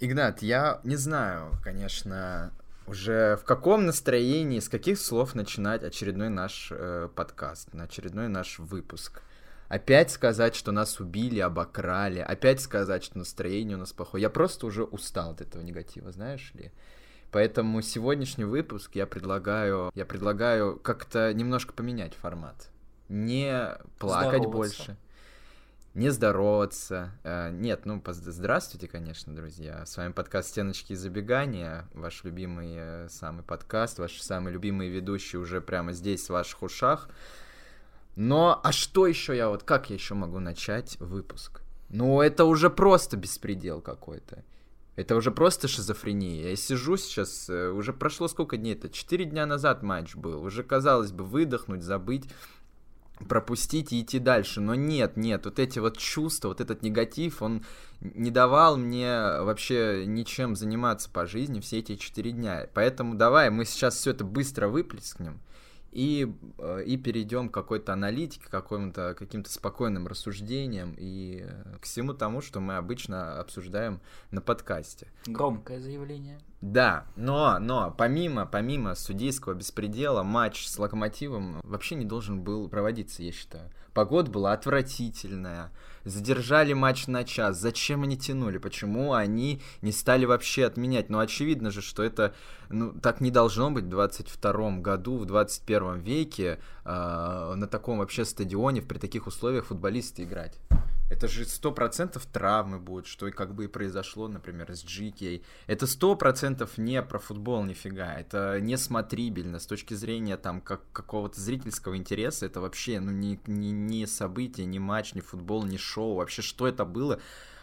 Игнат, я не знаю, конечно, уже в каком настроении, с каких слов начинать очередной наш э, подкаст, очередной наш выпуск. Опять сказать, что нас убили, обокрали, опять сказать, что настроение у нас плохое. Я просто уже устал от этого негатива, знаешь ли. Поэтому сегодняшний выпуск я предлагаю, я предлагаю как-то немножко поменять формат. Не плакать больше не здороваться. Э, нет, ну, здравствуйте, конечно, друзья. С вами подкаст «Стеночки и забегания», ваш любимый э, самый подкаст, ваши самые любимые ведущие уже прямо здесь, в ваших ушах. Но, а что еще я, вот как я еще могу начать выпуск? Ну, это уже просто беспредел какой-то. Это уже просто шизофрения. Я сижу сейчас, э, уже прошло сколько дней это? Четыре дня назад матч был. Уже, казалось бы, выдохнуть, забыть пропустить и идти дальше. Но нет, нет, вот эти вот чувства, вот этот негатив, он не давал мне вообще ничем заниматься по жизни все эти четыре дня. Поэтому давай мы сейчас все это быстро выплескнем и, э, и перейдем к какой-то аналитике, к каким-то каким спокойным рассуждениям и к всему тому, что мы обычно обсуждаем на подкасте. Громкое заявление. Да, но, но помимо, помимо судейского беспредела, матч с Локомотивом вообще не должен был проводиться, я считаю. Погода была отвратительная, задержали матч на час. Зачем они тянули? Почему они не стали вообще отменять? Ну, очевидно же, что это ну, так не должно быть в 22 году, в 21 веке э, на таком вообще стадионе, при таких условиях футболисты играть. Это же сто процентов травмы будут, что и как бы и произошло, например, с GK. Это сто процентов не про футбол нифига, это не смотрибельно с точки зрения там как какого-то зрительского интереса. Это вообще ну не, не, не событие, не матч, не футбол, не шоу. Вообще что это было?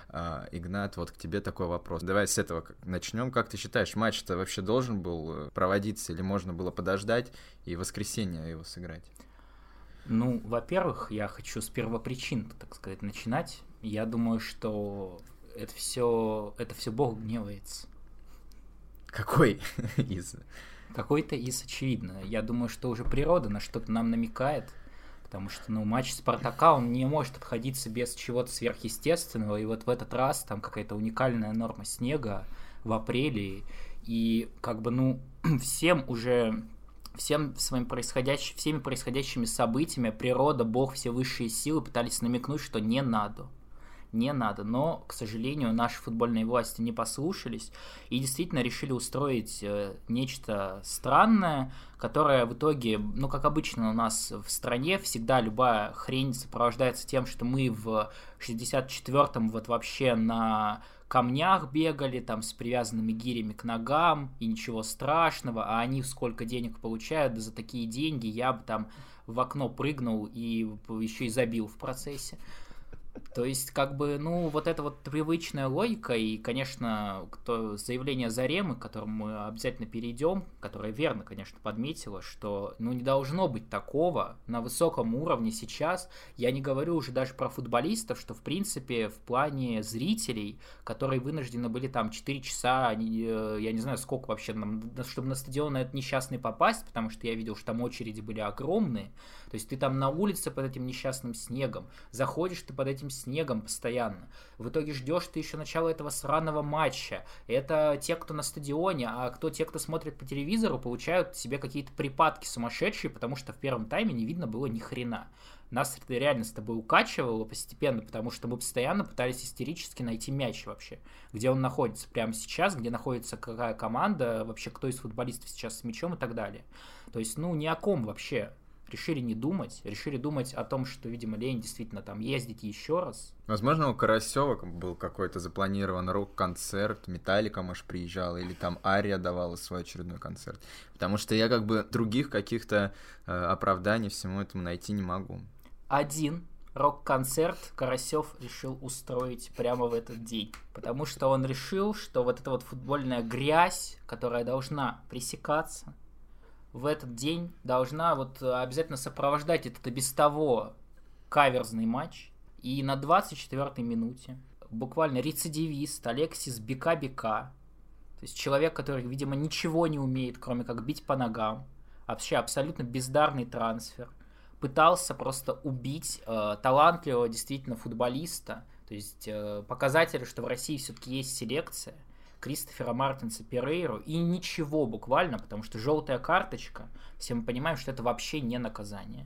Uh, Игнат, вот к тебе такой вопрос. Давай с этого начнем. Как ты считаешь, матч-то вообще должен был э, проводиться или можно было подождать и в воскресенье его сыграть? Ну, во-первых, я хочу с первопричин, так сказать, начинать. Я думаю, что это все, это все Бог гневается. Какой из? Какой-то из, очевидно. Я думаю, что уже природа на что-то нам намекает, потому что, ну, матч Спартака, он не может обходиться без чего-то сверхъестественного, и вот в этот раз там какая-то уникальная норма снега в апреле, и как бы, ну, всем уже всем своим происходящим, всеми происходящими событиями природа, Бог, все высшие силы пытались намекнуть, что не надо. Не надо. Но, к сожалению, наши футбольные власти не послушались и действительно решили устроить э, нечто странное, которое в итоге, ну, как обычно у нас в стране, всегда любая хрень сопровождается тем, что мы в 64-м вот вообще на камнях бегали, там с привязанными гирями к ногам, и ничего страшного, а они сколько денег получают, да за такие деньги я бы там в окно прыгнул и еще и забил в процессе. То есть, как бы, ну, вот эта вот привычная логика, и, конечно, кто, заявление Заремы, к которому мы обязательно перейдем, которое верно, конечно, подметила, что, ну, не должно быть такого на высоком уровне сейчас. Я не говорю уже даже про футболистов, что, в принципе, в плане зрителей, которые вынуждены были там 4 часа, э, я не знаю, сколько вообще, чтобы на стадион этот несчастный попасть, потому что я видел, что там очереди были огромные. То есть ты там на улице под этим несчастным снегом, заходишь ты под этим снегом постоянно. В итоге ждешь ты еще начала этого сраного матча. Это те, кто на стадионе, а кто те, кто смотрит по телевизору, получают себе какие-то припадки сумасшедшие, потому что в первом тайме не видно было ни хрена. Нас это реально с тобой укачивало постепенно, потому что мы постоянно пытались истерически найти мяч вообще. Где он находится прямо сейчас, где находится какая команда, вообще кто из футболистов сейчас с мячом и так далее. То есть, ну, ни о ком вообще решили не думать, решили думать о том, что, видимо, лень действительно там ездить еще раз. Возможно, у Карасева был какой-то запланирован рок-концерт, Металлика, может, приезжала, или там Ария давала свой очередной концерт. Потому что я как бы других каких-то э, оправданий всему этому найти не могу. Один рок-концерт Карасев решил устроить прямо в этот день. Потому что он решил, что вот эта вот футбольная грязь, которая должна пресекаться, в этот день должна вот э, обязательно сопровождать этот и без того каверзный матч. И на 24-й минуте буквально рецидивист Алексис Бика-Бика, то есть человек, который, видимо, ничего не умеет, кроме как бить по ногам, вообще абсолютно бездарный трансфер, пытался просто убить э, талантливого действительно футболиста, то есть э, показатели, что в России все-таки есть селекция, Кристофера Мартинса Перейру и ничего буквально, потому что желтая карточка, все мы понимаем, что это вообще не наказание.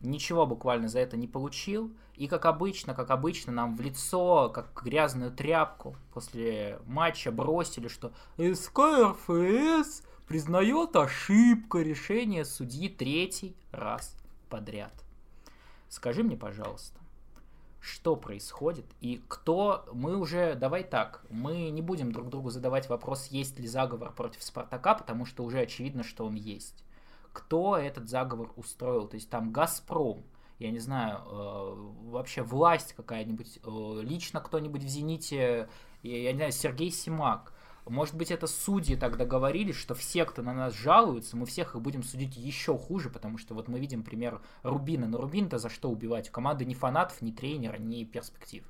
Ничего буквально за это не получил. И как обычно, как обычно, нам в лицо, как грязную тряпку после матча бросили, что СКРФС признает ошибку решения судьи третий раз подряд. Скажи мне, пожалуйста, что происходит и кто... Мы уже... Давай так, мы не будем друг другу задавать вопрос, есть ли заговор против Спартака, потому что уже очевидно, что он есть. Кто этот заговор устроил? То есть там Газпром, я не знаю, э, вообще власть какая-нибудь, э, лично кто-нибудь в «Зените», я не знаю, Сергей Симак – может быть, это судьи так договорились, что все, кто на нас жалуются, мы всех их будем судить еще хуже, потому что вот мы видим пример Рубина. Но Рубин-то за что убивать? У команды ни фанатов, ни тренера, ни перспектив.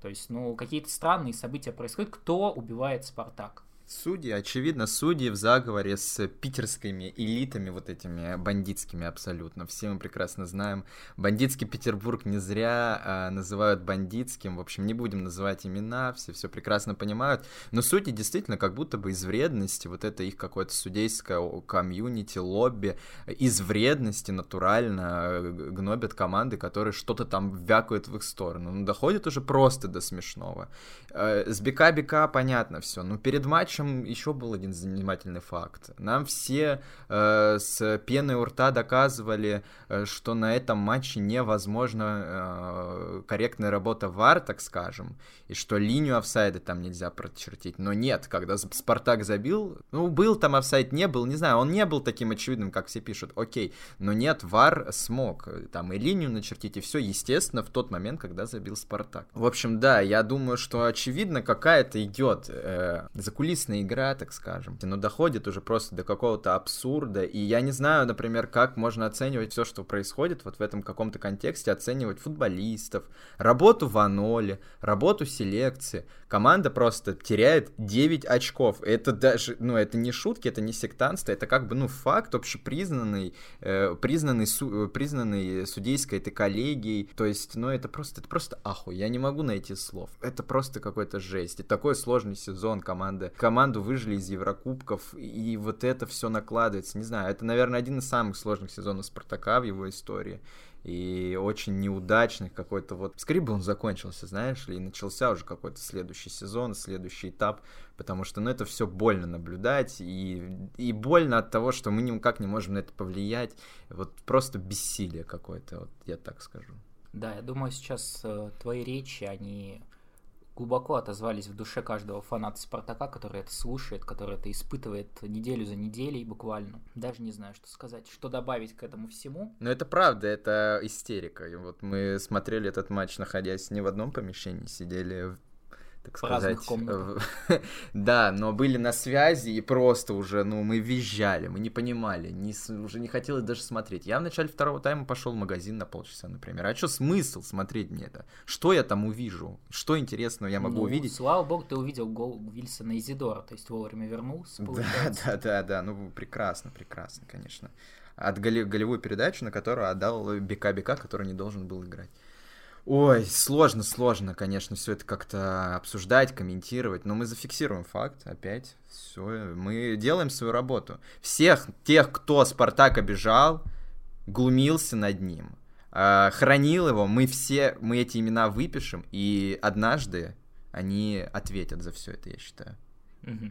То есть, ну, какие-то странные события происходят. Кто убивает Спартак? Судьи, очевидно, судьи в заговоре с питерскими элитами, вот этими бандитскими абсолютно. Все мы прекрасно знаем. Бандитский Петербург не зря а, называют бандитским. В общем, не будем называть имена, все все прекрасно понимают. Но судьи действительно как будто бы из вредности, вот это их какое-то судейское комьюнити, лобби, из вредности натурально э, гнобят команды, которые что-то там вякают в их сторону. Ну, доходит уже просто до смешного. Э, с БК-БК понятно все. Но перед матчем матчем еще был один занимательный факт. Нам все э, с пеной у рта доказывали, э, что на этом матче невозможно э, корректная работа ВАР, так скажем, и что линию офсайда там нельзя прочертить. Но нет, когда Спартак забил, ну, был там офсайд, не был, не знаю, он не был таким очевидным, как все пишут, окей, но нет, ВАР смог там и линию начертить, и все, естественно, в тот момент, когда забил Спартак. В общем, да, я думаю, что очевидно какая-то идет э, закулисная закулисная игра, так скажем. Но доходит уже просто до какого-то абсурда. И я не знаю, например, как можно оценивать все, что происходит вот в этом каком-то контексте, оценивать футболистов, работу в аноле, работу селекции. Команда просто теряет 9 очков. Это даже, ну, это не шутки, это не сектантство, это как бы, ну, факт общепризнанный, э, признанный, су, признанный судейской этой коллегией. То есть, ну, это просто, это просто ахуй. Я не могу найти слов. Это просто какой-то жесть. И такой сложный сезон команды. Команда команду выжили из Еврокубков, и вот это все накладывается. Не знаю, это, наверное, один из самых сложных сезонов Спартака в его истории. И очень неудачных какой-то вот... Скорее бы он закончился, знаешь ли, и начался уже какой-то следующий сезон, следующий этап, потому что, ну, это все больно наблюдать, и, и больно от того, что мы никак не можем на это повлиять. Вот просто бессилие какое-то, вот я так скажу. Да, я думаю, сейчас э, твои речи, они глубоко отозвались в душе каждого фаната Спартака, который это слушает, который это испытывает неделю за неделей буквально. Даже не знаю, что сказать, что добавить к этому всему. Но это правда, это истерика. И вот мы смотрели этот матч, находясь не в одном помещении, сидели так сказать. да, но были на связи и просто уже, ну, мы визжали, мы не понимали, не, уже не хотелось даже смотреть. Я в начале второго тайма пошел в магазин на полчаса, например. А что смысл смотреть мне это? Что я там увижу? Что интересного я могу ну, увидеть? Слава богу, ты увидел гол Вильсона Изидора, то есть вовремя вернулся. Да, да, да, да, ну прекрасно, прекрасно, конечно. От голевую передачу, на которую отдал Бека-Бека, который не должен был играть. Ой, сложно, сложно, конечно, все это как-то обсуждать, комментировать, но мы зафиксируем факт опять. Все, мы делаем свою работу. Всех тех, кто Спартак обижал, глумился над ним, э, хранил его, мы все, мы эти имена выпишем, и однажды они ответят за все это, я считаю. Угу.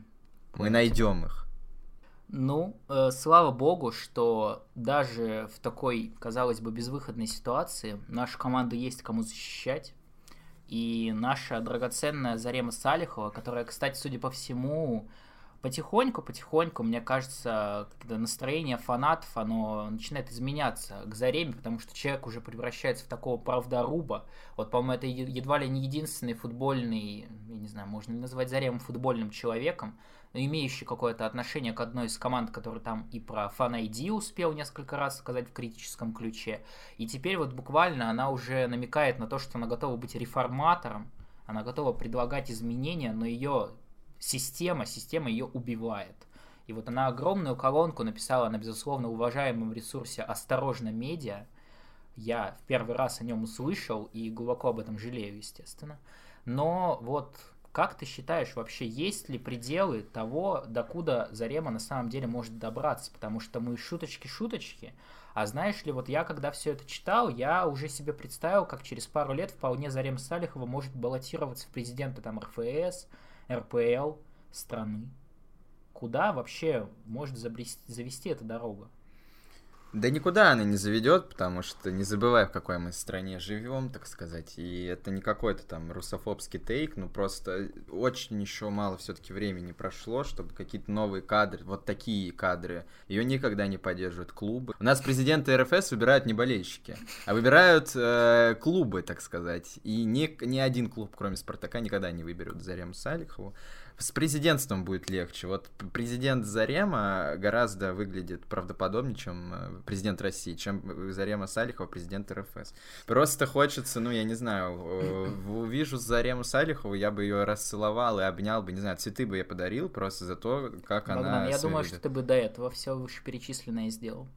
Мы найдем их. Ну, э, слава богу, что даже в такой, казалось бы, безвыходной ситуации наша команда есть кому защищать. И наша драгоценная Зарема Салихова, которая, кстати, судя по всему, потихоньку-потихоньку, мне кажется, настроение фанатов, оно начинает изменяться к Зареме, потому что человек уже превращается в такого правдоруба. Вот, по-моему, это едва ли не единственный футбольный, я не знаю, можно ли назвать Зарему футбольным человеком, имеющий какое-то отношение к одной из команд, который там и про Fan ID успел несколько раз сказать в критическом ключе. И теперь вот буквально она уже намекает на то, что она готова быть реформатором, она готова предлагать изменения, но ее система, система ее убивает. И вот она огромную колонку написала на, безусловно, уважаемом ресурсе «Осторожно, медиа». Я в первый раз о нем услышал и глубоко об этом жалею, естественно. Но вот Как ты считаешь, вообще есть ли пределы того, докуда Зарема на самом деле может добраться? Потому что мы шуточки-шуточки, а знаешь ли, вот я когда все это читал, я уже себе представил, как через пару лет вполне Зарем Салихова может баллотироваться в президенты там РФС, РПЛ страны. Куда вообще может завести эта дорога? Да никуда она не заведет, потому что не забывай, в какой мы стране живем, так сказать. И это не какой-то там русофобский тейк, ну просто очень еще мало все-таки времени прошло, чтобы какие-то новые кадры, вот такие кадры, ее никогда не поддерживают клубы. У нас президенты РФС выбирают не болельщики, а выбирают э, клубы, так сказать. И ни, ни один клуб, кроме Спартака, никогда не выберут Зарему Салихову с президентством будет легче. Вот президент Зарема гораздо выглядит правдоподобнее, чем э, президент России, чем Зарема Салихова, президент РФС. Просто хочется, ну, я не знаю, увижу Зарему Салихову, я бы ее расцеловал и обнял бы, не знаю, цветы бы я подарил просто за то, как Богдан, она... я думаю, что ты бы до этого все вышеперечисленное сделал.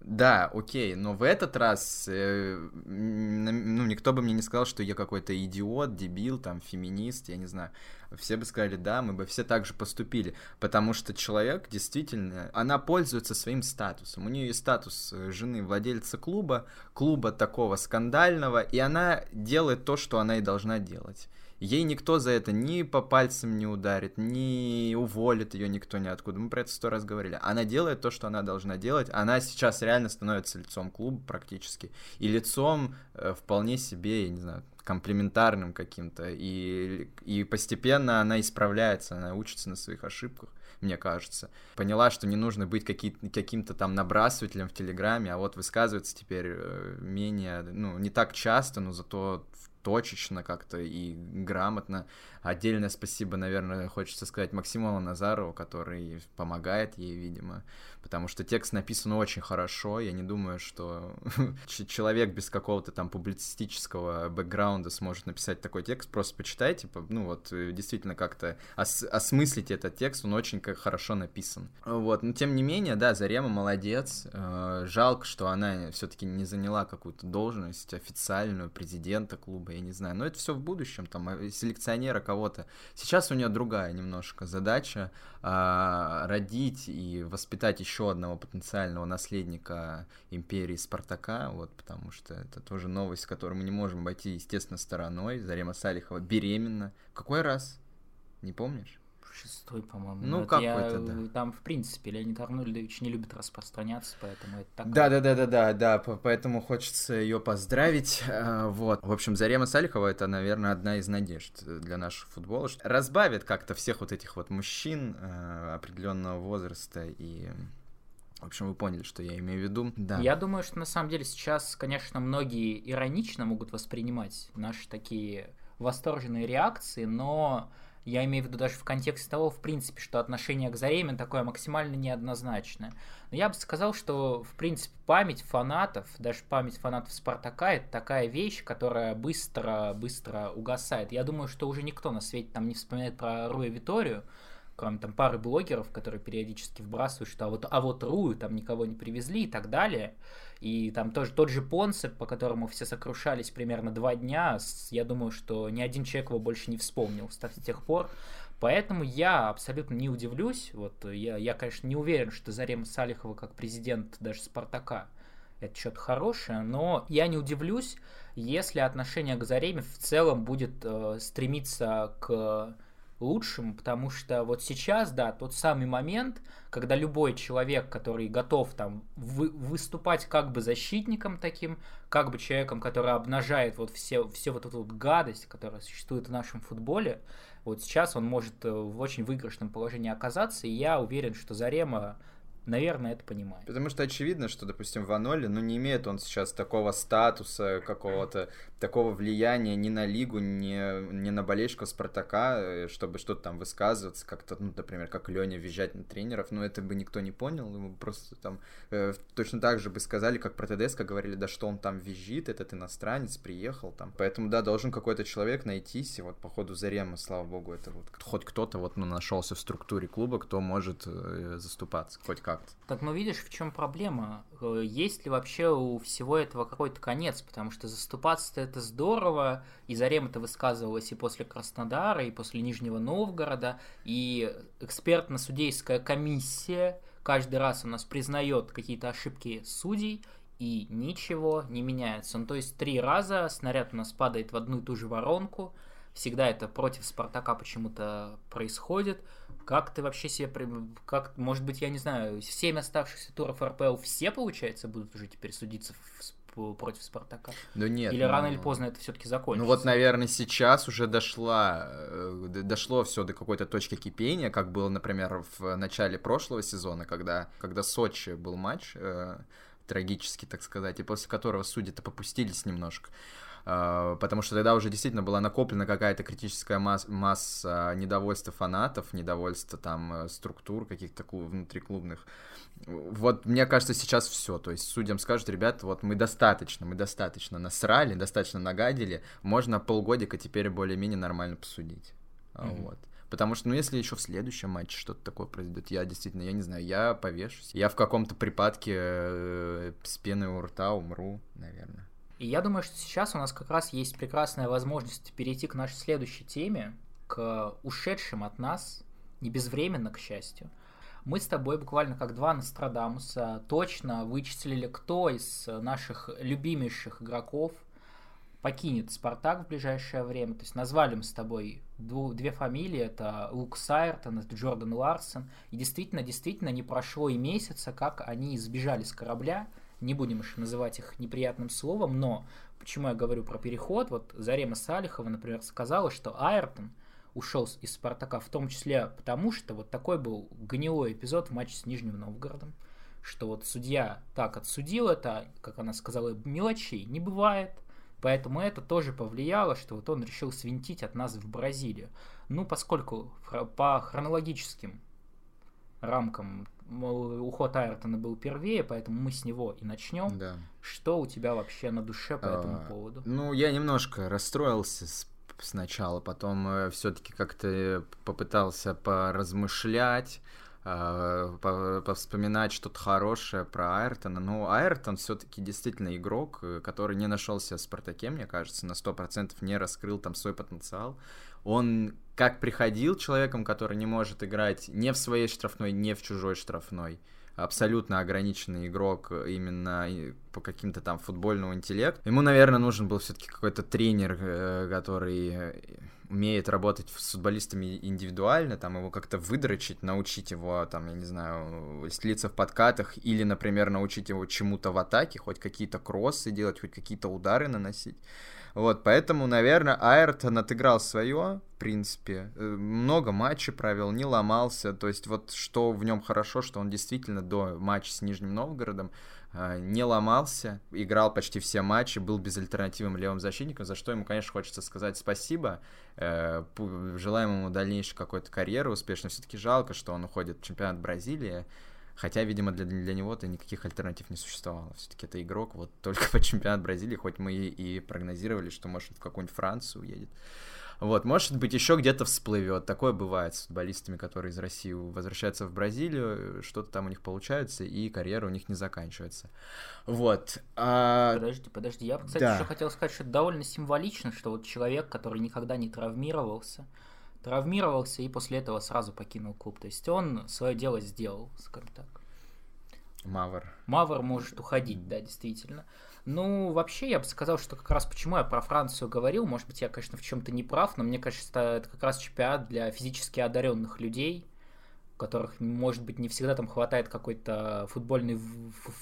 Да, окей, но в этот раз, э, ну, никто бы мне не сказал, что я какой-то идиот, дебил, там, феминист, я не знаю. Все бы сказали, да, мы бы все так же поступили, потому что человек действительно, она пользуется своим статусом. У нее есть статус э, жены владельца клуба, клуба такого скандального, и она делает то, что она и должна делать. Ей никто за это ни по пальцам не ударит, ни уволит ее никто ниоткуда. Мы про это сто раз говорили. Она делает то, что она должна делать. Она сейчас реально становится лицом клуба практически. И лицом э, вполне себе, я не знаю, комплементарным каким-то. И, и постепенно она исправляется, она учится на своих ошибках мне кажется. Поняла, что не нужно быть каким-то там набрасывателем в Телеграме, а вот высказываться теперь э, менее, ну, не так часто, но зато точечно как-то и грамотно. Отдельное спасибо, наверное, хочется сказать Максиму Назарову, который помогает ей, видимо, потому что текст написан очень хорошо. Я не думаю, что человек без какого-то там публицистического бэкграунда сможет написать такой текст. Просто почитайте, ну вот, э, действительно как-то ос- осмыслите этот текст, он очень как хорошо написан. Вот, но тем не менее, да, Зарема молодец. Э, жалко, что она все-таки не заняла какую-то должность официальную президента клуба, я не знаю. Но это все в будущем, там, э, селекционера кого-то. Сейчас у нее другая немножко задача а, родить и воспитать еще одного потенциального наследника империи Спартака, вот, потому что это тоже новость, которую мы не можем обойти, естественно, стороной. Зарема Салихова беременна. Какой раз? Не помнишь? шестой, по-моему. Ну, какой-то, да. Там, в принципе, Леонид Арнольдович не любит распространяться, поэтому это так. Да, да, да, да, да, да, поэтому хочется ее поздравить. А, вот. В общем, Зарема Салихова это, наверное, одна из надежд для нашего футбола. Разбавит как-то всех вот этих вот мужчин а, определенного возраста и в общем, вы поняли, что я имею в виду. Да. Я думаю, что на самом деле сейчас, конечно, многие иронично могут воспринимать наши такие восторженные реакции, но я имею в виду даже в контексте того, в принципе, что отношение к Зареме такое максимально неоднозначное. Но я бы сказал, что, в принципе, память фанатов, даже память фанатов Спартака, это такая вещь, которая быстро-быстро угасает. Я думаю, что уже никто на свете там не вспоминает про Руя Виторию, кроме там пары блогеров, которые периодически вбрасывают, что а вот, а вот Рую там никого не привезли и так далее. И там тоже тот же Понсе, по которому все сокрушались примерно два дня, я думаю, что ни один человек его больше не вспомнил с тех пор. Поэтому я абсолютно не удивлюсь. Вот я, я конечно, не уверен, что Зарема Салихова как президент даже Спартака это что-то хорошее, но я не удивлюсь, если отношение к Зареме в целом будет э, стремиться к лучшему, потому что вот сейчас, да, тот самый момент, когда любой человек, который готов там вы, выступать как бы защитником таким, как бы человеком, который обнажает вот все, все вот эту вот гадость, которая существует в нашем футболе, вот сейчас он может э, в очень выигрышном положении оказаться, и я уверен, что Зарема наверное, это понимает. Потому что очевидно, что, допустим, Ванолли, ну, не имеет он сейчас такого статуса, какого-то такого влияния ни на лигу, ни, ни на болельщиков Спартака, э, чтобы что-то там высказываться, как-то, ну, например, как Леня визжать на тренеров, ну, это бы никто не понял, ему просто там э, точно так же бы сказали, как про ТДСК говорили, да что он там визжит, этот иностранец приехал там. Поэтому, да, должен какой-то человек найтись, и вот по ходу Зарема, слава богу, это вот хоть кто-то вот ну, нашелся в структуре клуба, кто может э, заступаться, хоть как-то. Так, ну видишь, в чем проблема? Э, есть ли вообще у всего этого какой-то конец? Потому что заступаться-то это здорово, и Зарем это высказывалось и после Краснодара, и после Нижнего Новгорода, и экспертно-судейская комиссия каждый раз у нас признает какие-то ошибки судей, и ничего не меняется. Ну, то есть три раза снаряд у нас падает в одну и ту же воронку, всегда это против Спартака почему-то происходит. Как ты вообще себе... Как, может быть, я не знаю, семь оставшихся туров РПЛ все, получается, будут уже теперь судиться в, против Спартака? Ну нет. Или ну, рано или поздно это все-таки закончится? Ну вот, наверное, сейчас уже дошла, э, дошло все до какой-то точки кипения, как было, например, в начале прошлого сезона, когда, когда Сочи был матч, э, трагический, так сказать, и после которого судьи-то попустились немножко. А, потому что тогда уже действительно была накоплена какая-то критическая масс масса недовольства фанатов, недовольства там э, структур каких-то клуб внутриклубных. Вот мне кажется, сейчас все. То есть судьям скажут, ребята, вот мы достаточно, мы достаточно насрали, достаточно нагадили, можно полгодика теперь более-менее нормально посудить. Mm-hmm. Вот. Потому что, ну, если еще в следующем матче что-то такое произойдет, я действительно, я не знаю, я повешусь. Я в каком-то припадке э, с пеной у рта умру, наверное. И я думаю, что сейчас у нас как раз есть прекрасная возможность перейти к нашей следующей теме, к ушедшим от нас, не безвременно, к счастью. Мы с тобой буквально как два Нострадамуса точно вычислили, кто из наших любимейших игроков покинет Спартак в ближайшее время. То есть назвали мы с тобой дву, две фамилии, это Лук Сайртон, это Джордан Ларсон. И действительно, действительно, не прошло и месяца, как они сбежали с корабля, не будем уж называть их неприятным словом, но почему я говорю про переход, вот Зарема Салихова, например, сказала, что Айртон ушел из Спартака в том числе потому, что вот такой был гнилой эпизод в матче с Нижним Новгородом, что вот судья так отсудил это, как она сказала, мелочей не бывает, Поэтому это тоже повлияло, что вот он решил свинтить от нас в Бразилию. Ну, поскольку по хронологическим рамкам уход Айртона был первее, поэтому мы с него и начнем. Да. Что у тебя вообще на душе по а, этому поводу? Ну, я немножко расстроился с сначала, потом э, все-таки как-то попытался поразмышлять, э, повспоминать что-то хорошее про Айртона. Ну, Айртон все-таки действительно игрок, э, который не нашелся в Спартаке, мне кажется, на 100% не раскрыл там свой потенциал. Он как приходил человеком, который не может играть не в своей штрафной, не в чужой штрафной, абсолютно ограниченный игрок именно по каким-то там футбольному интеллекту. Ему, наверное, нужен был все-таки какой-то тренер, э, который э, умеет работать с футболистами индивидуально, там его как-то выдрочить, научить его, там, я не знаю, слиться в подкатах, или, например, научить его чему-то в атаке, хоть какие-то кроссы делать, хоть какие-то удары наносить. Вот, поэтому, наверное, Айртон отыграл свое, в принципе. Э, много матчей провел, не ломался. То есть вот что в нем хорошо, что он действительно до матча с Нижним Новгородом э, не ломался, играл почти все матчи, был безальтернативным левым защитником, за что ему, конечно, хочется сказать спасибо. Э, желаем ему дальнейшей какой-то карьеры успешной. Все-таки жалко, что он уходит в чемпионат Бразилии. Хотя, видимо, для, для него-то никаких альтернатив не существовало. Все-таки это игрок вот только по чемпионат Бразилии, хоть мы и прогнозировали, что, может, в какую-нибудь Францию уедет. Вот, может быть, еще где-то всплывет. Такое бывает с футболистами, которые из России возвращаются в Бразилию, что-то там у них получается, и карьера у них не заканчивается. Вот. А... Подожди, подожди. Я, кстати, да. еще хотел сказать, что это довольно символично, что вот человек, который никогда не травмировался, травмировался и после этого сразу покинул клуб. То есть он свое дело сделал, скажем так. Мавр. Мавр может уходить, да, действительно. Ну, вообще, я бы сказал, что как раз почему я про Францию говорил, может быть, я, конечно, в чем-то не прав, но мне кажется, это как раз чемпионат для физически одаренных людей, у которых, может быть, не всегда там хватает какой-то футбольный,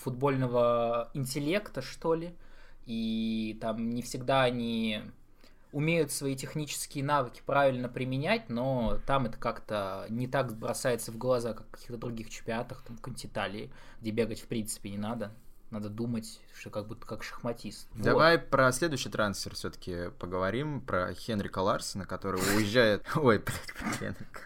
футбольного интеллекта, что ли, и там не всегда они умеют свои технические навыки правильно применять, но там это как-то не так бросается в глаза, как в каких-то других чемпионатах, там, в Италии, где бегать в принципе не надо. Надо думать, что как будто как шахматист. Давай вот. про следующий трансфер все-таки поговорим, про Хенрика Ларсона, который уезжает... Ой,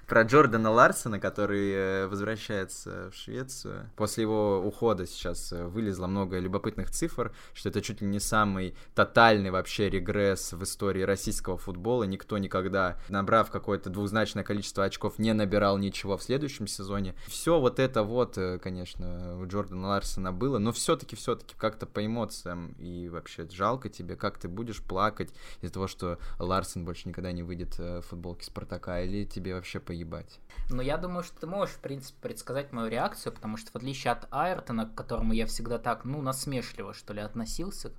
про Джордана Ларсона, который э, возвращается в Швецию. После его ухода сейчас э, вылезло много любопытных цифр, что это чуть ли не самый тотальный вообще регресс в истории российского футбола. Никто никогда, набрав какое-то двузначное количество очков, не набирал ничего в следующем сезоне. Все вот это вот, э, конечно, у Джордана Ларсона было, но все-таки, все-таки как-то по эмоциям и вообще жалко тебе, как ты будешь плакать из-за того, что Ларсен больше никогда не выйдет э, в футболке Спартака, или тебе вообще поебать? Ну, я думаю, что ты можешь, в принципе, предсказать мою реакцию, потому что в отличие от Айртона, к которому я всегда так, ну, насмешливо, что ли, относился,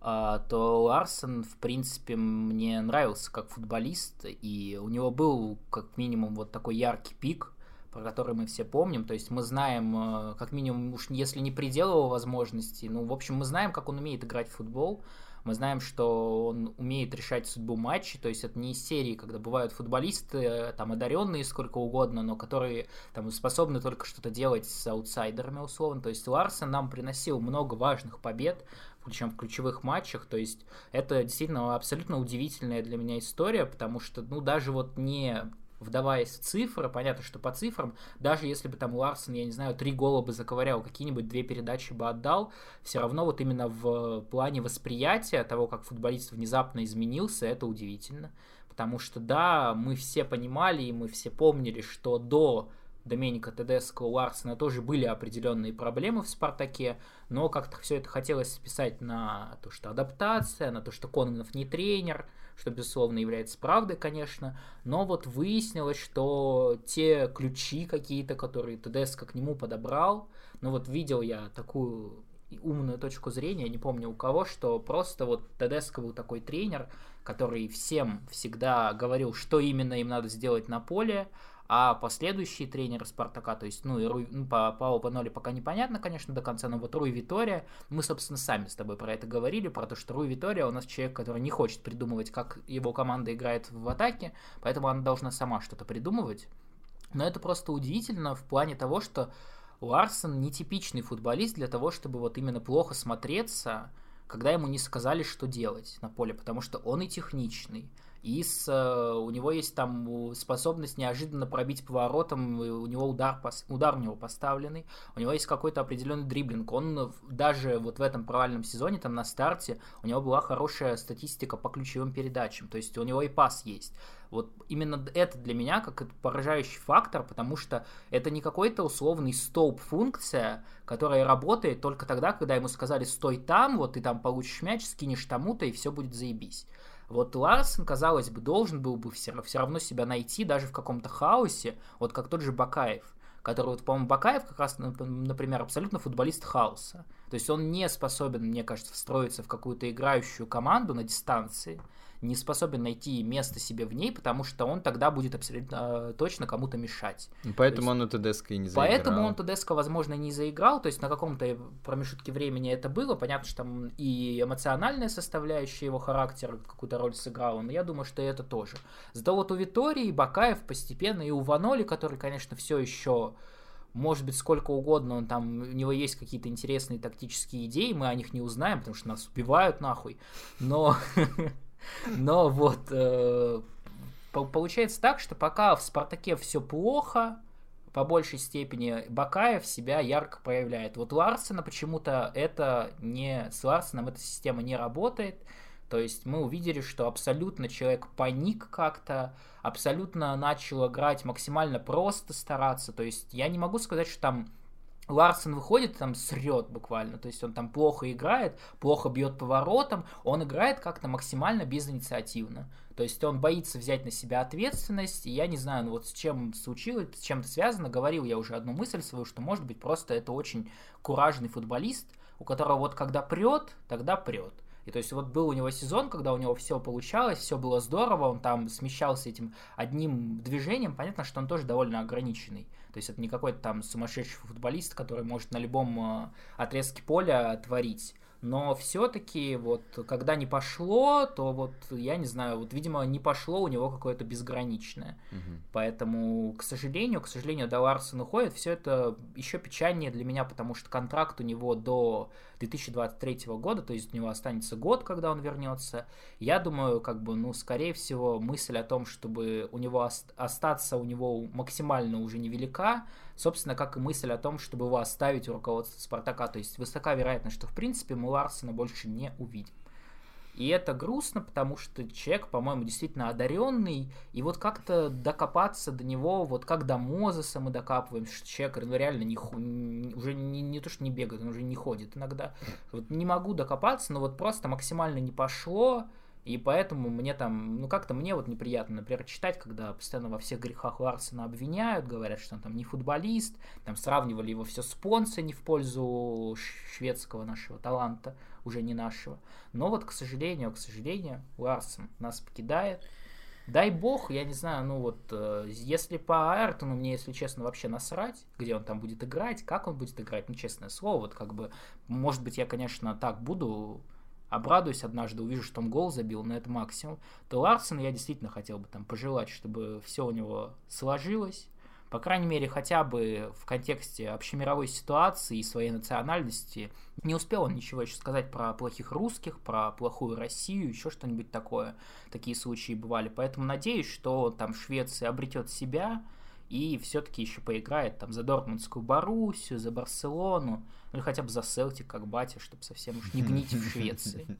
а, то Ларсен, в принципе, мне нравился как футболист, и у него был, как минимум, вот такой яркий пик, про который мы все помним. То есть мы знаем, э, как минимум, уж если не предел его возможностей, ну, в общем, мы знаем, как он умеет играть в футбол. Мы знаем, что он умеет решать судьбу матча, то есть это не из серии, когда бывают футболисты, э, там, одаренные сколько угодно, но которые там способны только что-то делать с аутсайдерами, условно. То есть Ларсен нам приносил много важных побед, причем в ключевых матчах, то есть это действительно абсолютно удивительная для меня история, потому что, ну, даже вот не вдаваясь в цифры, понятно, что по цифрам, даже если бы там Ларсон, я не знаю, три гола бы заковырял, какие-нибудь две передачи бы отдал, все равно вот именно в плане восприятия того, как футболист внезапно изменился, это удивительно. Потому что, да, мы все понимали и мы все помнили, что до Доменика Тедеско у Арсена тоже были определенные проблемы в «Спартаке», но как-то все это хотелось списать на то, что адаптация, на то, что Кононов не тренер, что, безусловно, является правдой, конечно, но вот выяснилось, что те ключи какие-то, которые Тедеско к нему подобрал, ну вот видел я такую умную точку зрения, не помню у кого, что просто вот Тедеско был такой тренер, который всем всегда говорил, что именно им надо сделать на поле, а последующие тренеры Спартака, то есть, ну, и Руй, ну, по Пао Паноли пока непонятно, конечно, до конца, но вот Руй Витория, мы, собственно, сами с тобой про это говорили, про то, что Руй Витория у нас человек, который не хочет придумывать, как его команда играет в атаке, поэтому она должна сама что-то придумывать. Но это просто удивительно в плане того, что Ларсон нетипичный футболист для того, чтобы вот именно плохо смотреться, когда ему не сказали, что делать на поле, потому что он и техничный, и с, э, у него есть там способность неожиданно пробить поворотом, у него удар, удар у него поставленный, у него есть какой-то определенный дриблинг. Он даже вот в этом провальном сезоне, там на старте, у него была хорошая статистика по ключевым передачам, то есть у него и пас есть. Вот именно это для меня как поражающий фактор, потому что это не какой-то условный столб-функция, которая работает только тогда, когда ему сказали «стой там, вот ты там получишь мяч, скинешь тому-то, и все будет заебись». Вот Ларсен, казалось бы, должен был бы все, все равно себя найти даже в каком-то хаосе, вот как тот же Бакаев, который, вот, по-моему, Бакаев как раз, например, абсолютно футболист хаоса. То есть он не способен, мне кажется, встроиться в какую-то играющую команду на дистанции, не способен найти место себе в ней, потому что он тогда будет абсолютно э, точно кому-то мешать. Поэтому есть, он у Тедеско и не заиграл. Поэтому он Тедеско, возможно, не заиграл, то есть на каком-то промежутке времени это было, понятно, что там и эмоциональная составляющая его характера какую-то роль сыграла, но я думаю, что это тоже. Зато вот у Витории, Бакаев постепенно, и у Ваноли, который, конечно, все еще может быть, сколько угодно, он там, у него есть какие-то интересные тактические идеи, мы о них не узнаем, потому что нас убивают нахуй, но Но вот э, получается так, что пока в Спартаке все плохо, по большей степени Бакаев себя ярко проявляет. Вот Ларсена почему-то это не... С Ларсеном эта система не работает. То есть мы увидели, что абсолютно человек паник как-то, абсолютно начал играть максимально просто стараться. То есть я не могу сказать, что там Ларсен выходит, там срет буквально, то есть он там плохо играет, плохо бьет поворотом, он играет как-то максимально безинициативно. То есть он боится взять на себя ответственность, и я не знаю, ну вот с чем случилось, с чем это связано, говорил я уже одну мысль свою, что может быть просто это очень куражный футболист, у которого вот когда прет, тогда прет. И то есть вот был у него сезон, когда у него все получалось, все было здорово, он там смещался этим одним движением, понятно, что он тоже довольно ограниченный. То есть это не какой-то там сумасшедший футболист, который может на любом э, отрезке поля творить. но все-таки вот когда не пошло, то вот я не знаю, вот видимо не пошло у него какое-то безграничное, Мгм. поэтому к сожалению, к сожалению, до Ларсона уходит, все это еще печальнее для меня, потому что контракт у него до 2023 года, то есть у него останется год, когда он вернется. Я думаю, как бы, ну, скорее всего, мысль о том, чтобы у него ост- остаться у него максимально уже невелика, собственно, как и мысль о том, чтобы его оставить у руководства Спартака. То есть высока вероятность, что, в принципе, мы Ларсена больше не увидим. И это грустно, потому что человек, по-моему, действительно одаренный, и вот как-то докопаться до него, вот как до Мозеса мы докапываемся, что человек ну, реально не, уже не, не то, что не бегает, он уже не ходит иногда. Вот не могу докопаться, но вот просто максимально не пошло, и поэтому мне там, ну как-то мне вот неприятно, например, читать, когда постоянно во всех грехах Ларсена обвиняют, говорят, что он там не футболист, там сравнивали его все с Понце не в пользу шведского нашего таланта, уже не нашего. Но вот, к сожалению, к сожалению, Ларсен нас покидает. Дай бог, я не знаю, ну вот, э, если по Айртону мне, если честно, вообще насрать, где он там будет играть, как он будет играть, ну, честное слово, вот как бы, может быть, я, конечно, так буду, обрадуюсь однажды, увижу, что он гол забил, но это максимум, то Ларсен я действительно хотел бы там пожелать, чтобы все у него сложилось, по крайней мере, хотя бы в контексте общемировой ситуации и своей национальности. Не успел он ничего еще сказать про плохих русских, про плохую Россию, еще что-нибудь такое. Такие случаи бывали. Поэтому надеюсь, что там Швеция обретет себя и все-таки еще поиграет там за Дортмундскую Боруссию, за Барселону, ну или хотя бы за Селтик, как батя, чтобы совсем уж не гнить в Швеции.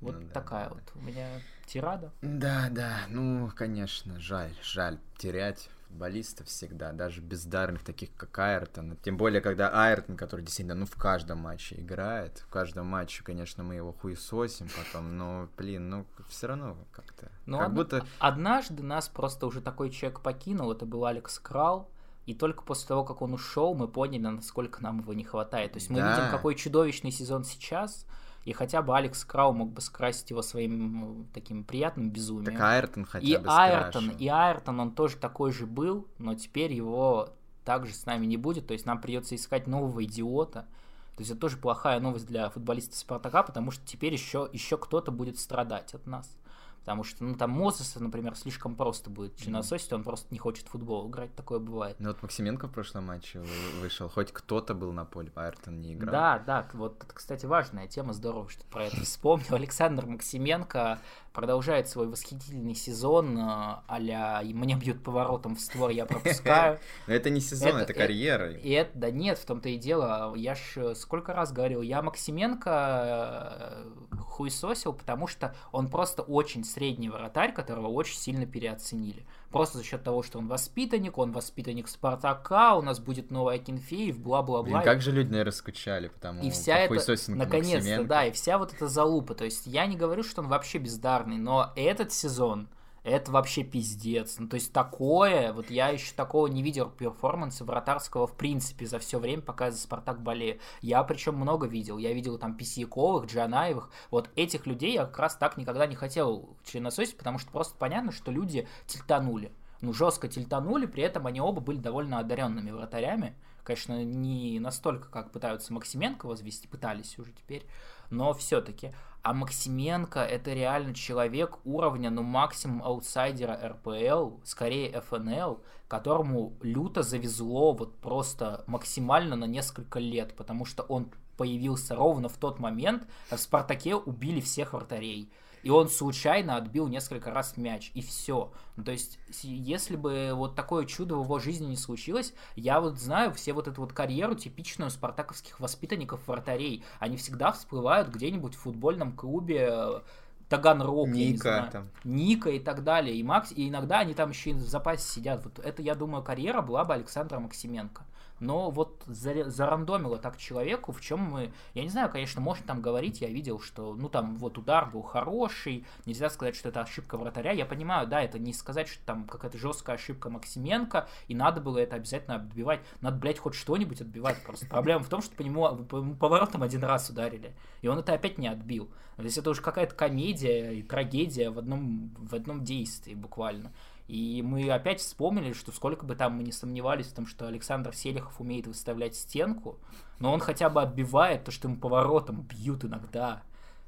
Вот Ну да, такая да, вот у меня тирада. Да, да, ну, конечно, жаль, жаль терять футболистов всегда, даже бездарных, таких как Айртон. Тем более, когда Айртон, который действительно, ну, в каждом матче играет, в каждом матче, конечно, мы его хуесосим потом, но, блин, ну, все равно как-то, Ну, как од- будто... Однажды нас просто уже такой человек покинул, это был Алекс Крал, и только после того, как он ушел, мы поняли, насколько нам его не хватает. То есть мы Да. видим, какой чудовищный сезон сейчас, и хотя бы Алекс Крау мог бы скрасить его своим таким приятным безумием. Так Айртон хотя и бы Айртон, и Айртон, он тоже такой же был, но теперь его также с нами не будет, то есть нам придется искать нового идиота. То есть это тоже плохая новость для футболиста Спартака, потому что теперь еще, еще кто-то будет страдать от нас. Потому что, ну, там Мозеса, например, слишком просто будет членососить, он просто не хочет в футбол играть, такое бывает. Ну, вот Максименко в прошлом матче вы- вышел, хоть кто-то был на поле, Айртон не играл. Да, да, вот это, кстати, важная тема, здорово, что про это вспомнил. Александр Максименко продолжает свой восхитительный сезон э, а-ля «Мне бьют поворотом в створ, я пропускаю». Но это не сезон, Это- э- карьера. И это, да нет, в том-то и дело. Я ж сколько раз говорил, я Максименко э, хуесосил, потому что он просто очень средний вратарь, которого очень сильно переоценили. Просто за счет того, что он воспитанник, он воспитанник Спартака, у нас будет новый Акинфеев, бла-бла-бла. Блин, как же люди, наверное, скучали, потому И вся эта, наконец-то, да, и вся вот эта залупа. То есть я не говорю, что он вообще бездарный, но этот сезон, это вообще пиздец. Ну, то есть такое, вот я еще такого не видел перформанса вратарского в принципе за все время, пока я за Спартак болею. Я причем много видел. Я видел там Письяковых, Джанаевых. Вот этих людей я как раз так никогда не хотел членососить, потому что просто понятно, что люди тильтанули. Ну, жестко тильтанули, при этом они оба были довольно одаренными вратарями. Конечно, не настолько, как пытаются Максименко возвести, пытались уже теперь, но все-таки. А Максименко это реально человек уровня, ну, максимум аутсайдера РПЛ, скорее ФНЛ, которому люто завезло вот просто максимально на несколько лет, потому что он появился ровно в тот момент, как в Спартаке убили всех вратарей. И он случайно отбил несколько раз мяч, и все. Ну, то есть, если бы вот такое чудо в его жизни не случилось, я вот знаю все вот эту вот карьеру типичную спартаковских воспитанников вратарей. Они всегда всплывают где-нибудь в футбольном клубе э, Таганрог, я не Ника знаю. там. Ника и так далее. И, Макс, и иногда они там еще и в запасе сидят. Вот это, я думаю, карьера была бы Александра Максименко. Но вот зарандомило так человеку, в чем мы... Я не знаю, конечно, можно там говорить, я видел, что, ну, там, вот удар был хороший, нельзя сказать, что это ошибка вратаря. Я понимаю, да, это не сказать, что там какая-то жесткая ошибка Максименко, и надо было это обязательно отбивать. Надо, блядь, хоть что-нибудь отбивать просто. Проблема в том, что по нему, по ему поворотом один раз ударили, и он это опять не отбил. То есть это уже какая-то комедия и трагедия в одном, в одном действии буквально. И мы опять вспомнили, что сколько бы там мы не сомневались в том, что Александр Селихов умеет выставлять стенку, но он хотя бы отбивает то, что ему поворотом бьют иногда.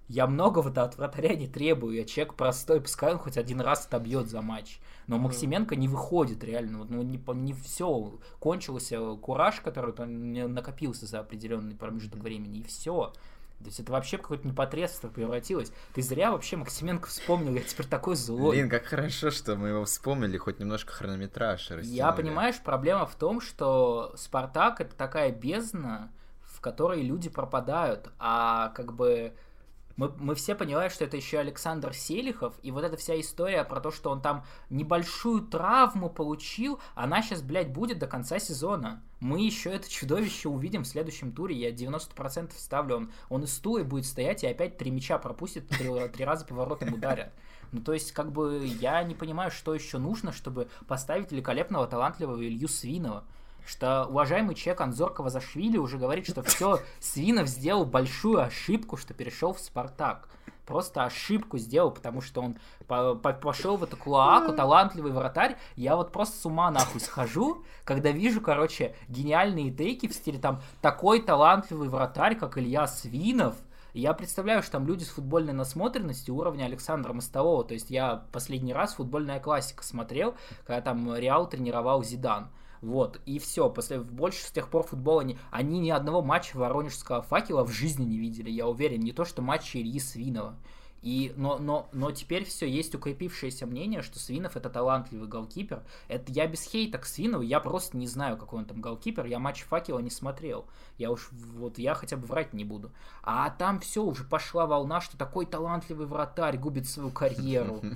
Я многого-то от вратаря не требую, я человек простой, пускай он хоть один раз отобьет за матч. Но Максименко не выходит реально, ну не, не все, кончился кураж, который он накопился за определенный промежуток времени, и все. То есть это вообще какое-то непотребство превратилось. Ты зря вообще Максименко вспомнил, я теперь такой злой. Блин, как хорошо, что мы его вспомнили, хоть немножко хронометраж растянули. Я, понимаешь, проблема в том, что Спартак это такая бездна, в которой люди пропадают, а как бы мы, мы все понимаем, что это еще Александр Селихов, и вот эта вся история про то, что он там небольшую травму получил, она сейчас, блядь, будет до конца сезона. Мы еще это чудовище увидим в следующем туре, я 90% ставлю, он, он из стула будет стоять и опять три мяча пропустит, три, три раза поворотом ударят. Ну, то есть, как бы, я не понимаю, что еще нужно, чтобы поставить великолепного, талантливого Илью Свинова что уважаемый человек Анзор Кавазашвили уже говорит, что все, Свинов сделал большую ошибку, что перешел в Спартак. Просто ошибку сделал, потому что он по по пошел в эту клоаку, талантливый вратарь. Я вот просто с ума нахуй схожу, когда вижу, короче, гениальные тейки в стиле там такой талантливый вратарь, как Илья Свинов. Я представляю, что там люди с футбольной насмотренностью уровня Александра Мостового. То есть я последний раз футбольная классика смотрел, когда там Реал тренировал Зидан. Вот, и все. После, больше с тех пор футбола не, они ни одного матча воронежского факела в жизни не видели, я уверен. Не то, что матчи Ильи Свинова. И, но, но, но теперь все, есть укрепившееся мнение, что Свинов это талантливый голкипер. Это я без хейта к Свинову, я просто не знаю, какой он там голкипер, я матч Факела не смотрел. Я уж, вот, я хотя бы врать не буду. А там все, уже пошла волна, что такой талантливый вратарь губит свою карьеру.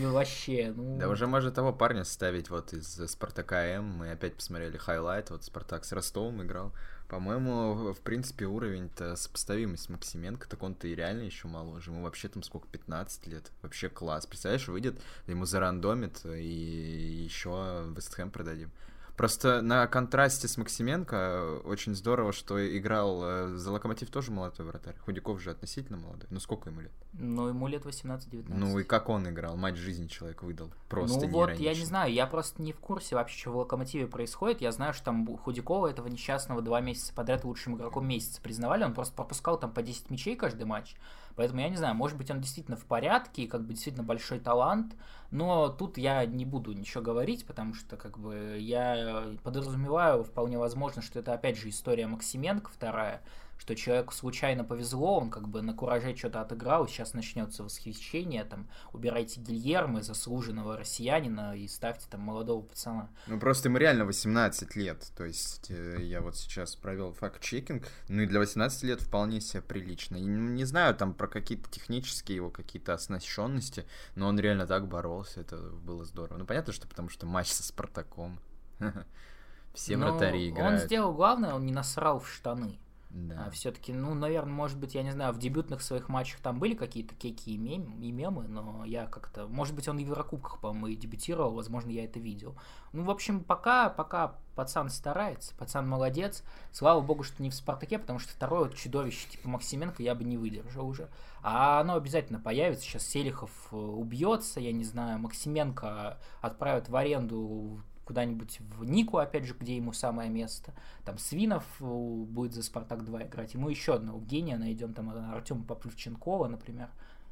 Ну, вообще, ну... Да уже может того парня ставить вот из Спартака М, мы опять посмотрели хайлайт, вот Спартак с Ростовом играл. По-моему, в принципе, уровень-то сопоставимый с Максименко, так он-то и реально еще моложе. Ему вообще там сколько, 15 лет. Вообще класс. Представляешь, выйдет, ему зарандомит, и еще Вестхэм продадим. Просто на контрасте с Максименко очень здорово, что играл э, за Локомотив тоже молодой вратарь. Худяков же относительно молодой. Ну сколько ему лет? Ну, ему лет 18-19. Ну и как он играл? Мать жизни человек выдал. Просто Ну вот, я не знаю, я просто не в курсе вообще, что в Локомотиве происходит. Я знаю, что там Худякова, этого несчастного, два месяца подряд лучшим игроком месяца признавали. Он просто пропускал там по 10 мячей каждый матч. Поэтому я не знаю, может быть, он действительно в порядке, и как бы действительно большой талант, но тут я не буду ничего говорить, потому что как бы я подразумеваю вполне возможно, что это опять же история Максименко вторая, что человеку случайно повезло, он как бы на кураже что-то отыграл, и сейчас начнется восхищение, там, убирайте Гильермо, заслуженного россиянина, и ставьте там молодого пацана. Ну, просто ему реально 18 лет, то есть э, я вот сейчас провел факт-чекинг, ну и для 18 лет вполне себе прилично. И не знаю там про какие-то технические его какие-то оснащенности, но он реально так боролся, это было здорово. Ну, понятно, что потому что матч со Спартаком. Все вратари играют. Он сделал главное, он не насрал в штаны. Да. А все-таки, ну, наверное, может быть, я не знаю, в дебютных своих матчах там были какие-то кейки и, мем, и мемы, но я как-то, может быть, он в Еврокубках, по-моему, и дебютировал, возможно, я это видел. Ну, в общем, пока, пока пацан старается, пацан молодец. Слава богу, что не в Спартаке, потому что второе вот чудовище типа Максименко я бы не выдержал уже. А оно обязательно появится. Сейчас Селихов э, убьется, я не знаю, Максименко отправят в аренду куда-нибудь в Нику, опять же, где ему самое место. Там Свинов э, будет за Спартак 2 играть. Ему еще одного гения найдем, там Артема Поплевченкова, например.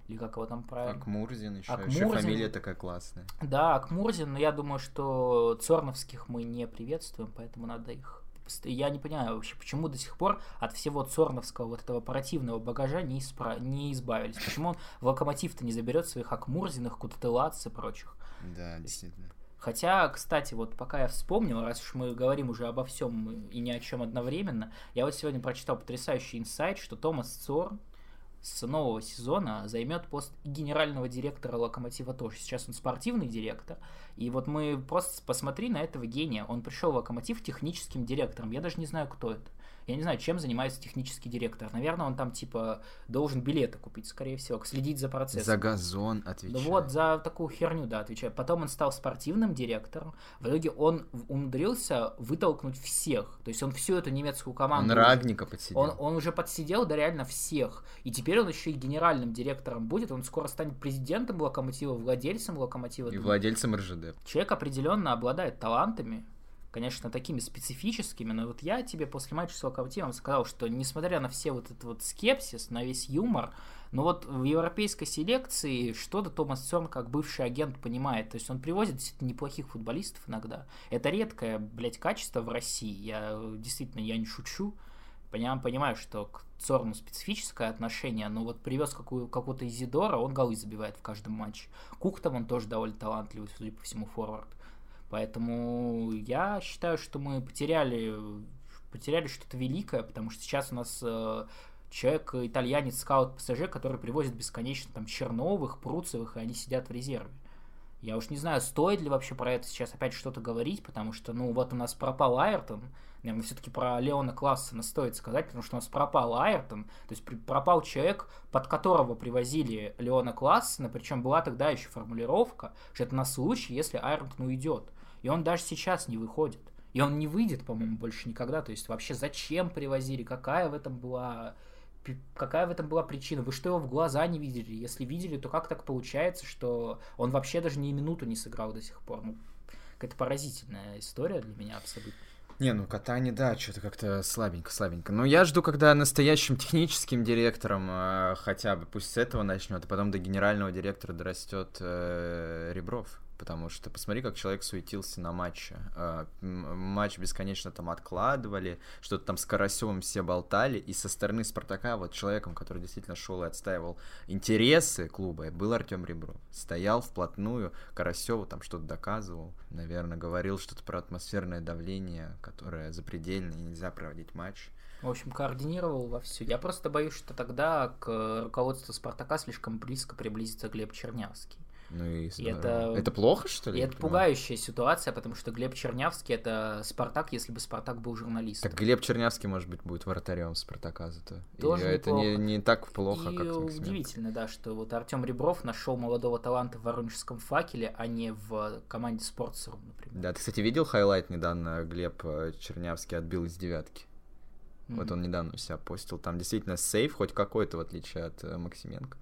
Или как его там правильно? Акмурзин еще. Акмурзин. Еще фамилия такая классная. Да, Акмурзин, но я думаю, что Цорновских мы не приветствуем, поэтому надо их я не понимаю вообще, почему до сих пор от всего Цорновского вот этого противного багажа не, испра... не избавились. Почему он в Локомотив-то не заберет своих Акмурзиных, Кутателац и прочих. Да, действительно. Хотя, кстати, вот пока я вспомнил, раз уж мы говорим уже обо всем и ни о чем одновременно, я вот сегодня прочитал потрясающий инсайт, что Томас Цорн с нового сезона займет пост генерального директора Локомотива тоже. Сейчас он спортивный директор. И вот мы просто посмотри на этого гения. Он пришел в Локомотив техническим директором. Я даже не знаю, кто это. Я не знаю, чем занимается технический директор. Наверное, он там, типа, должен билеты купить, скорее всего, следить за процессом. За газон отвечает. Ну вот, за такую херню, да, отвечает. Потом он стал спортивным директором. В итоге он умудрился вытолкнуть всех. То есть он всю эту немецкую команду... Он Рагника подсидел. Он, он уже подсидел, да, реально всех. И теперь он еще и генеральным директором будет. Он скоро станет президентом Локомотива, владельцем Локомотива. И владельцем РЖД. Человек определенно обладает талантами, конечно, такими специфическими, но вот я тебе после матча с Локомотивом сказал, что несмотря на все вот этот вот скепсис, на весь юмор, но вот в европейской селекции что-то Томас Церн, как бывший агент, понимает. То есть он привозит действительно неплохих футболистов иногда. Это редкое, блядь, качество в России. Я действительно, я не шучу. Понимаю, понимаю, что к Цорну специфическое отношение, но вот привез какую, какого-то Изидора, он голы забивает в каждом матче. Кук там он тоже довольно талантливый, судя по всему, форвард. Поэтому я считаю, что мы потеряли, потеряли что-то великое, потому что сейчас у нас э, человек, итальянец, скаут ПСЖ, который привозит бесконечно там Черновых, Пруцевых, и они сидят в резерве. Я уж не знаю, стоит ли вообще про это сейчас опять что-то говорить, потому что, ну, вот у нас пропал Айртон, наверное, все-таки про Леона Классена стоит сказать, потому что у нас пропал Айртон, то есть пропал человек, под которого привозили Леона Классена, причем была тогда еще формулировка, что это на случай, если Айртон уйдет. И он даже сейчас не выходит. И он не выйдет, по-моему, больше никогда. То есть вообще зачем привозили, какая в этом была какая в этом была причина? Вы что его в глаза не видели? Если видели, то как так получается, что он вообще даже ни минуту не сыграл до сих пор? Ну, какая-то поразительная история для меня абсолютно. Не, ну Катани, да, что-то как-то слабенько, слабенько. Но я жду, когда настоящим техническим директором э, хотя бы, пусть с этого начнет, а потом до генерального директора дорастет э, Ребров. Потому что посмотри, как человек суетился на матче. Э, матч бесконечно там откладывали, что-то там с Карасевым все болтали, и со стороны Спартака вот человеком, который действительно шел и отстаивал интересы клуба, был Артем Ребров. Стоял вплотную, Карасеву там что-то доказывал, наверное, говорил что-то про атмосферное давление, которое запредельное, и нельзя проводить матч. В общем, координировал во все. Я просто боюсь, что тогда к руководству Спартака слишком близко приблизится Глеб Чернявский. Ну и, и это... это плохо, что ли? И это пугающая ситуация, потому что Глеб Чернявский это Спартак, если бы Спартак был журналистом. Так Глеб Чернявский, может быть, будет вратарем Спартака зато. Тоже и это не, не так плохо, и как удивительно, да, что вот Артем Ребров нашел молодого таланта в Воронежском факеле, а не в команде Спортсрум, например. Да, ты, кстати, видел хайлайт недавно Глеб э, Чернявский отбил из девятки? Mm-hmm. Вот он недавно у себя постил. Там действительно сейф, хоть какой-то, в отличие от э, Максименко.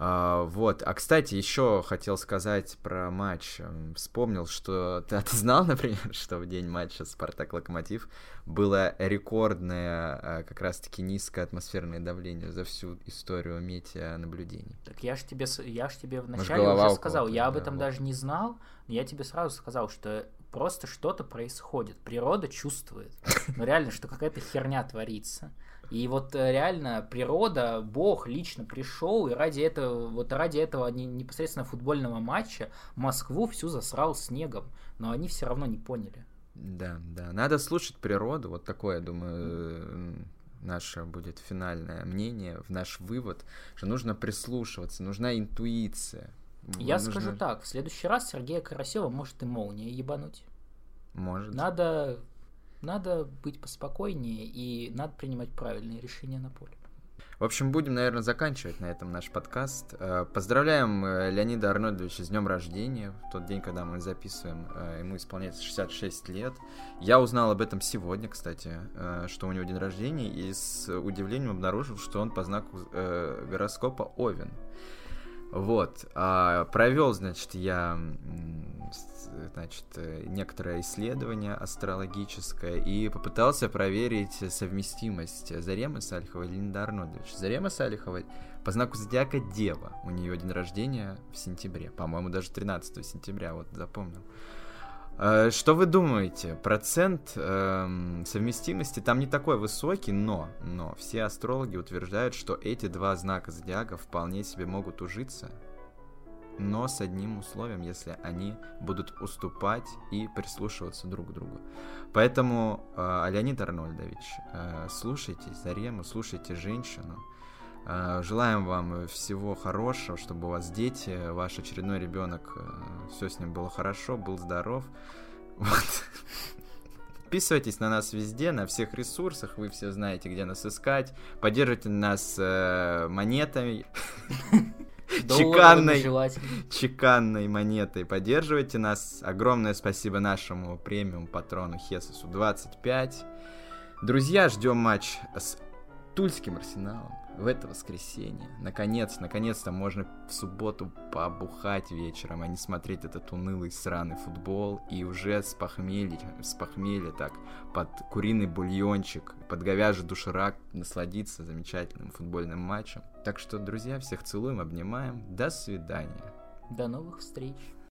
А, вот. А, кстати, еще хотел сказать про матч. Вспомнил, что... Ты, а ты знал, например, что в день матча Спартак-Локомотив было рекордное а, как раз-таки низкое атмосферное давление за всю историю метеонаблюдений? Так я ж тебе, я ж тебе вначале уже сказал, я об этом да, даже не знал, но я тебе сразу сказал, что просто что-то происходит, природа чувствует, ну реально, что какая-то херня творится. И вот э, реально природа, Бог лично пришел, и ради этого, вот ради этого непосредственно футбольного матча Москву всю засрал снегом. Но они все равно не поняли. Да, да. Надо слушать природу. Вот такое, я думаю, наше будет финальное мнение, в наш вывод, что нужно прислушиваться, нужна интуиция. Я нужно... скажу так, в следующий раз Сергея Карасева может и молния ебануть. Может. Надо надо быть поспокойнее и надо принимать правильные решения на поле. В общем, будем, наверное, заканчивать на этом наш подкаст. Э, поздравляем э, Леонида Арнольдовича с днем рождения. В тот день, когда мы записываем, э, ему исполняется 66 лет. Я узнал об этом сегодня, кстати, что у него день рождения, и с удивлением обнаружил, что он по знаку гороскопа Овен. Вот. А провел, значит, я значит, некоторое исследование астрологическое и попытался проверить совместимость Заремы Салиховой и Линда Арнольдович. Зарема Салихова по знаку зодиака Дева. У нее день рождения в сентябре. По-моему, даже 13 сентября, вот запомнил. Э, что вы думаете? Процент эм, совместимости там не такой высокий, но, но все астрологи утверждают, что эти два знака зодиака вполне себе могут ужиться, но с одним условием, если они будут уступать и прислушиваться друг к другу. Поэтому, э, Леонид Арнольдович, э, слушайте Зарему, слушайте женщину, желаем вам всего хорошего, чтобы у вас дети, ваш очередной ребенок, э, все с ним было хорошо, был здоров. Вот. Подписывайтесь на нас везде, на всех ресурсах, вы все знаете, где нас искать. Поддерживайте нас э, монетами. Чеканной, чеканной монетой поддерживайте нас. Огромное спасибо нашему премиум патрону Хесусу 25. Друзья, ждем матч с Тульским Арсеналом в это воскресенье. Наконец, наконец-то можно в субботу побухать вечером, а не смотреть этот унылый сраный футбол и уже с похмелья, с похмелья так, под куриный бульончик, под говяжий душирак насладиться замечательным футбольным матчем. Так что, друзья, всех целуем, обнимаем. До свидания. До новых встреч.